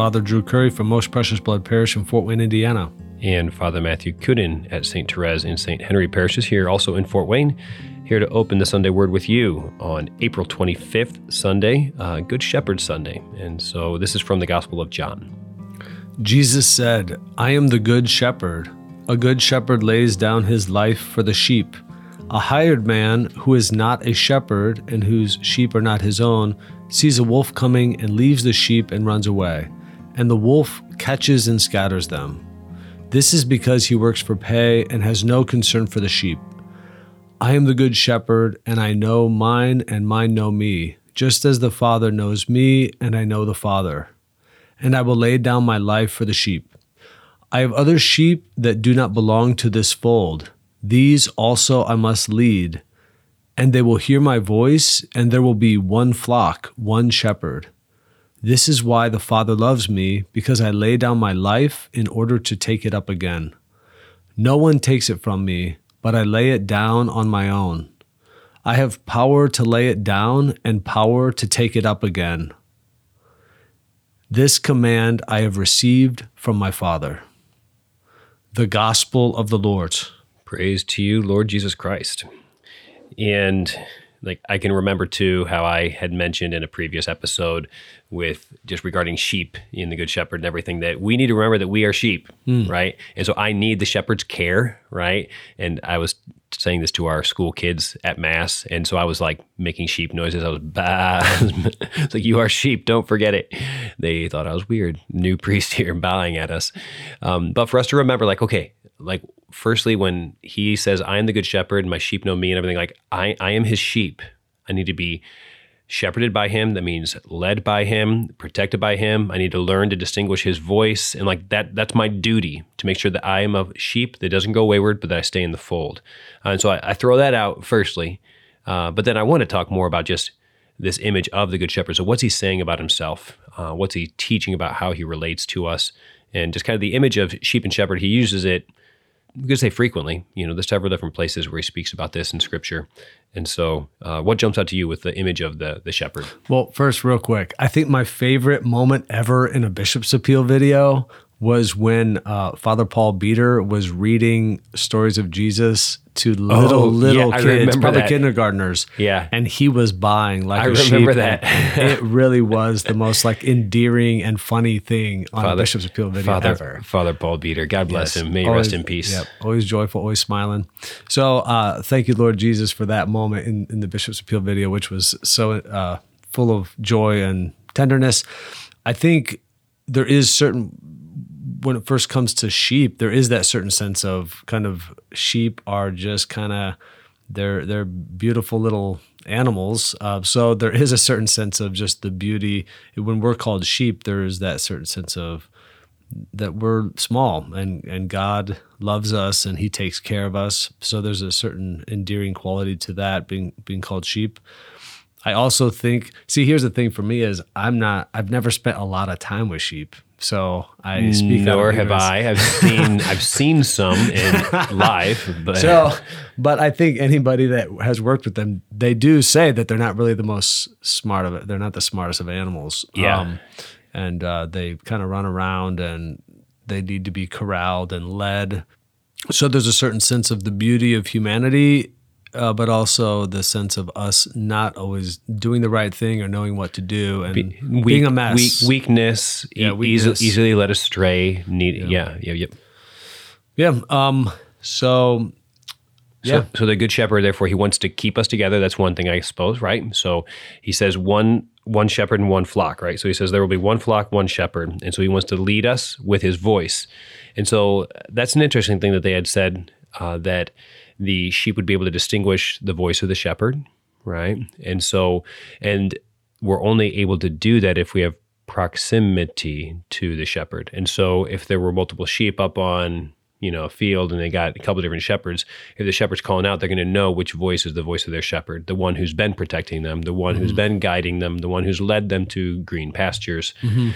Father Drew Curry from Most Precious Blood Parish in Fort Wayne, Indiana. And Father Matthew Coonan at St. Therese in St. Henry parishes here, also in Fort Wayne, here to open the Sunday Word with you on April 25th, Sunday, uh, Good Shepherd Sunday. And so this is from the Gospel of John. Jesus said, I am the good shepherd. A good shepherd lays down his life for the sheep. A hired man who is not a shepherd and whose sheep are not his own sees a wolf coming and leaves the sheep and runs away. And the wolf catches and scatters them. This is because he works for pay and has no concern for the sheep. I am the good shepherd, and I know mine, and mine know me, just as the Father knows me, and I know the Father. And I will lay down my life for the sheep. I have other sheep that do not belong to this fold. These also I must lead, and they will hear my voice, and there will be one flock, one shepherd. This is why the Father loves me, because I lay down my life in order to take it up again. No one takes it from me, but I lay it down on my own. I have power to lay it down and power to take it up again. This command I have received from my Father. The Gospel of the Lord. Praise to you, Lord Jesus Christ. And like I can remember too how I had mentioned in a previous episode with just regarding sheep in the Good Shepherd and everything that we need to remember that we are sheep, mm. right? And so I need the shepherd's care, right? And I was saying this to our school kids at mass, and so I was like making sheep noises. I was bah, it's like you are sheep, don't forget it. They thought I was weird, new priest here bowing at us. Um, but for us to remember, like, okay, like firstly when he says i am the good shepherd my sheep know me and everything like i, I am his sheep i need to be shepherded by him that means led by him protected by him. I need to learn to distinguish his voice. And like that that's my duty to make sure that i am a sheep that doesn't go wayward but that i stay in the fold. Uh, and so I, I, throw that out firstly uh, but then i want to talk more about just this image of the good shepherd. So what's he saying about himself? Uh, what's he teaching about how he relates to us? And just kind of the image of sheep and shepherd he uses it we could say frequently. You know, there's several different places where he speaks about this in Scripture. And so, uh, what jumps out to you with the image of the the shepherd? Well, first, real quick, I think my favorite moment ever in a bishop's appeal video was when uh, Father Paul Beater was reading stories of Jesus to little oh, little yeah, kids, probably that. kindergartners. Yeah, and he was buying like I a remember sheep. that. it really was the most like endearing and funny thing on Father, a Bishop's Appeal video Father, ever. Father Paul Beater, God bless yes, him. May always, rest in peace. Yep, always joyful, always smiling. So uh, thank you, Lord Jesus, for that moment in, in the Bishop's Appeal video, which was so uh, full of joy and tenderness. I think there is certain when it first comes to sheep, there is that certain sense of kind of sheep are just kind of they're they're beautiful little animals. Uh, so there is a certain sense of just the beauty. When we're called sheep, there is that certain sense of that we're small and and God loves us and He takes care of us. So there's a certain endearing quality to that being being called sheep. I also think. See, here's the thing for me is I'm not. I've never spent a lot of time with sheep. So I speak. Nor have I. I've seen I've seen some in live, but so, but I think anybody that has worked with them, they do say that they're not really the most smart of it. They're not the smartest of animals. Yeah, um, and uh, they kind of run around and they need to be corralled and led. So there's a certain sense of the beauty of humanity uh, but also the sense of us not always doing the right thing or knowing what to do and Be, weak, being a mess. Weak, weakness, yeah, weakness. Easily, easily led astray. Need, yeah, yeah, yeah. Yeah. yeah um, so, yeah. So, so the good shepherd, therefore, he wants to keep us together. That's one thing, I suppose, right? So he says one one shepherd and one flock, right? So he says there will be one flock, one shepherd, and so he wants to lead us with his voice. And so that's an interesting thing that they had said uh, that the sheep would be able to distinguish the voice of the shepherd, right? And so, and we're only able to do that if we have proximity to the shepherd. And so, if there were multiple sheep up on you know a field and they got a couple different shepherds if the shepherd's calling out they're going to know which voice is the voice of their shepherd the one who's been protecting them the one mm-hmm. who's been guiding them the one who's led them to green pastures mm-hmm.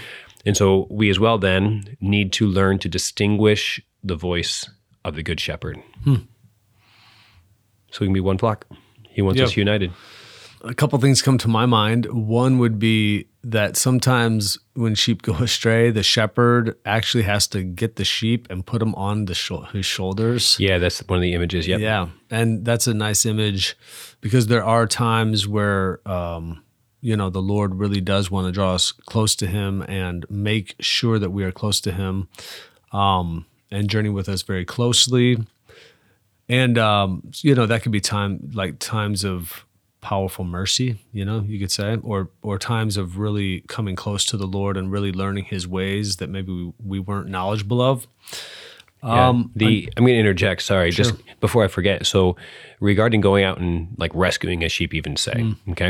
and so we as well then need to learn to distinguish the voice of the good shepherd hmm so we can be one flock. He wants us united. a couple things come to my mind. One would be that sometimes when sheep go astray, the shepherd actually has to get the sheep and put them on the sh- his shoulders. Yeah, that's one of the images. Yeah, Yeah, and that's a nice image because there are times where um, you know the Lord really does want to draw us close to Him and make sure that we are close to Him, um, and journey with us very closely. And um, you know that could be time like times of powerful mercy, you know, you could say, or or times of really coming close to the Lord and really learning His ways that maybe we, we weren't knowledgeable of. Yeah. Um, the I'm going to interject. Sorry, sure. just before I forget. So, regarding going out and like rescuing a sheep, even say, mm. okay,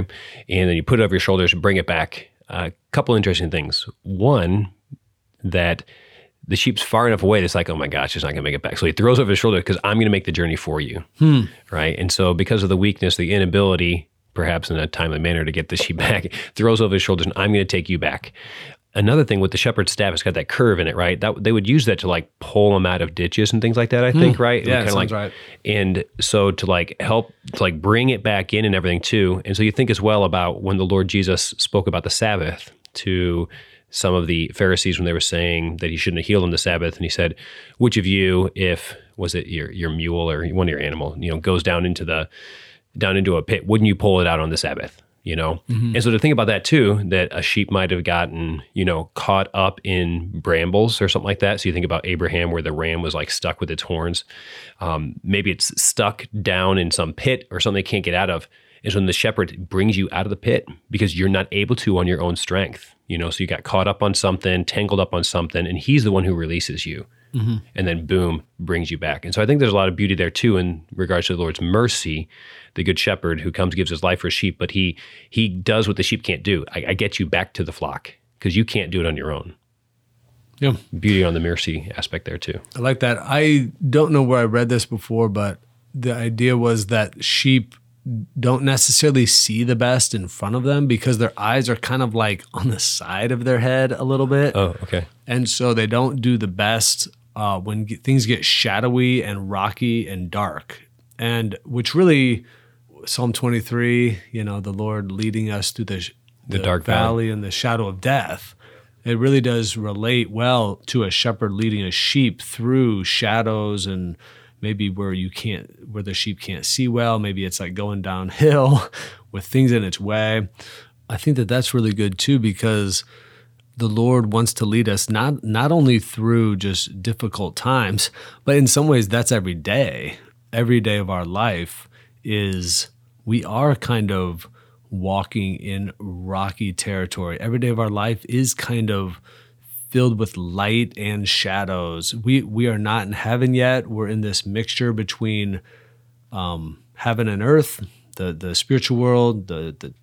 and then you put it over your shoulders and bring it back. A uh, couple interesting things. One, that the sheep's far enough away that's like, oh my gosh, it's not going to make it back. So he throws over his shoulder because I'm going to make the journey for you. Hmm. Right. And so because of the weakness, the inability, perhaps in a timely manner to get the sheep back, throws over his shoulders and I'm going to take you back. Another thing with the shepherd's staff, it's got that curve in it, right? That they would use that to like pull them out of ditches and things like that. I hmm. think, right? Yeah, sounds like, right. And so to like help to like bring it back in and everything too. And so you think as well about when the Lord Jesus spoke about the Sabbath to some of the Pharisees when they were saying that he shouldn't have healed on the Sabbath, and he said, "Which of you, if was it your your mule or one of your animal, you know, goes down into the down into a pit, wouldn't you pull it out on the Sabbath?" You know, mm-hmm. and so to think about that too, that a sheep might have gotten you know caught up in brambles or something like that. So you think about Abraham, where the ram was like stuck with its horns. Um, maybe it's stuck down in some pit or something they can't get out of is when the shepherd brings you out of the pit because you're not able to on your own strength. You know, so you got caught up on something, tangled up on something, and he's the one who releases you. Mm-hmm. And then boom, brings you back. And so I think there's a lot of beauty there too in regards to the Lord's mercy, the good shepherd who comes, gives his life for his sheep, but he he does what the sheep can't do. I, I get you back to the flock because you can't do it on your own. Yeah. Beauty on the mercy aspect there too. I like that. I don't know where I read this before, but the idea was that sheep don't necessarily see the best in front of them because their eyes are kind of like on the side of their head a little bit. Oh, okay. And so they don't do the best uh, when things get shadowy and rocky and dark. And which really, Psalm 23, you know, the Lord leading us through the, the, the dark valley, valley and the shadow of death. It really does relate well to a shepherd leading a sheep through shadows and maybe where you can't where the sheep can't see well maybe it's like going downhill with things in its way. I think that that's really good too because the lord wants to lead us not not only through just difficult times but in some ways that's every day. Every day of our life is we are kind of walking in rocky territory. Every day of our life is kind of filled with light and shadows. We we are not in heaven yet. We're in this mixture between um, heaven and earth, the the spiritual world, the the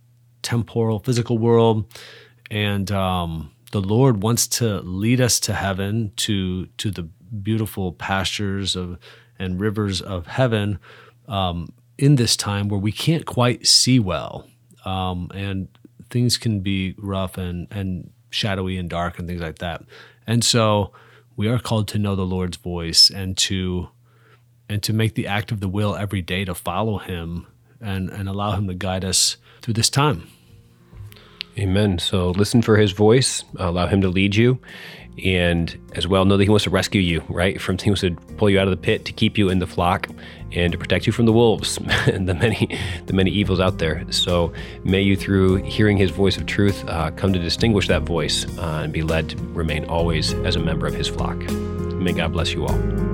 temporal physical world, and um, the Lord wants to lead us to heaven, to to the beautiful pastures of and rivers of heaven um, in this time where we can't quite see well, um, and things can be rough and and shadowy and dark and things like that. And so we are called to know the Lord's voice and to and to make the act of the will every day to follow him and, and allow him to guide us through this time. Amen. So listen for his voice, allow him to lead you, and as well know that he wants to rescue you, right? From he wants to pull you out of the pit to keep you in the flock and to protect you from the wolves and the many the many evils out there. So may you through hearing his voice of truth uh, come to distinguish that voice uh, and be led to remain always as a member of his flock. May God bless you all.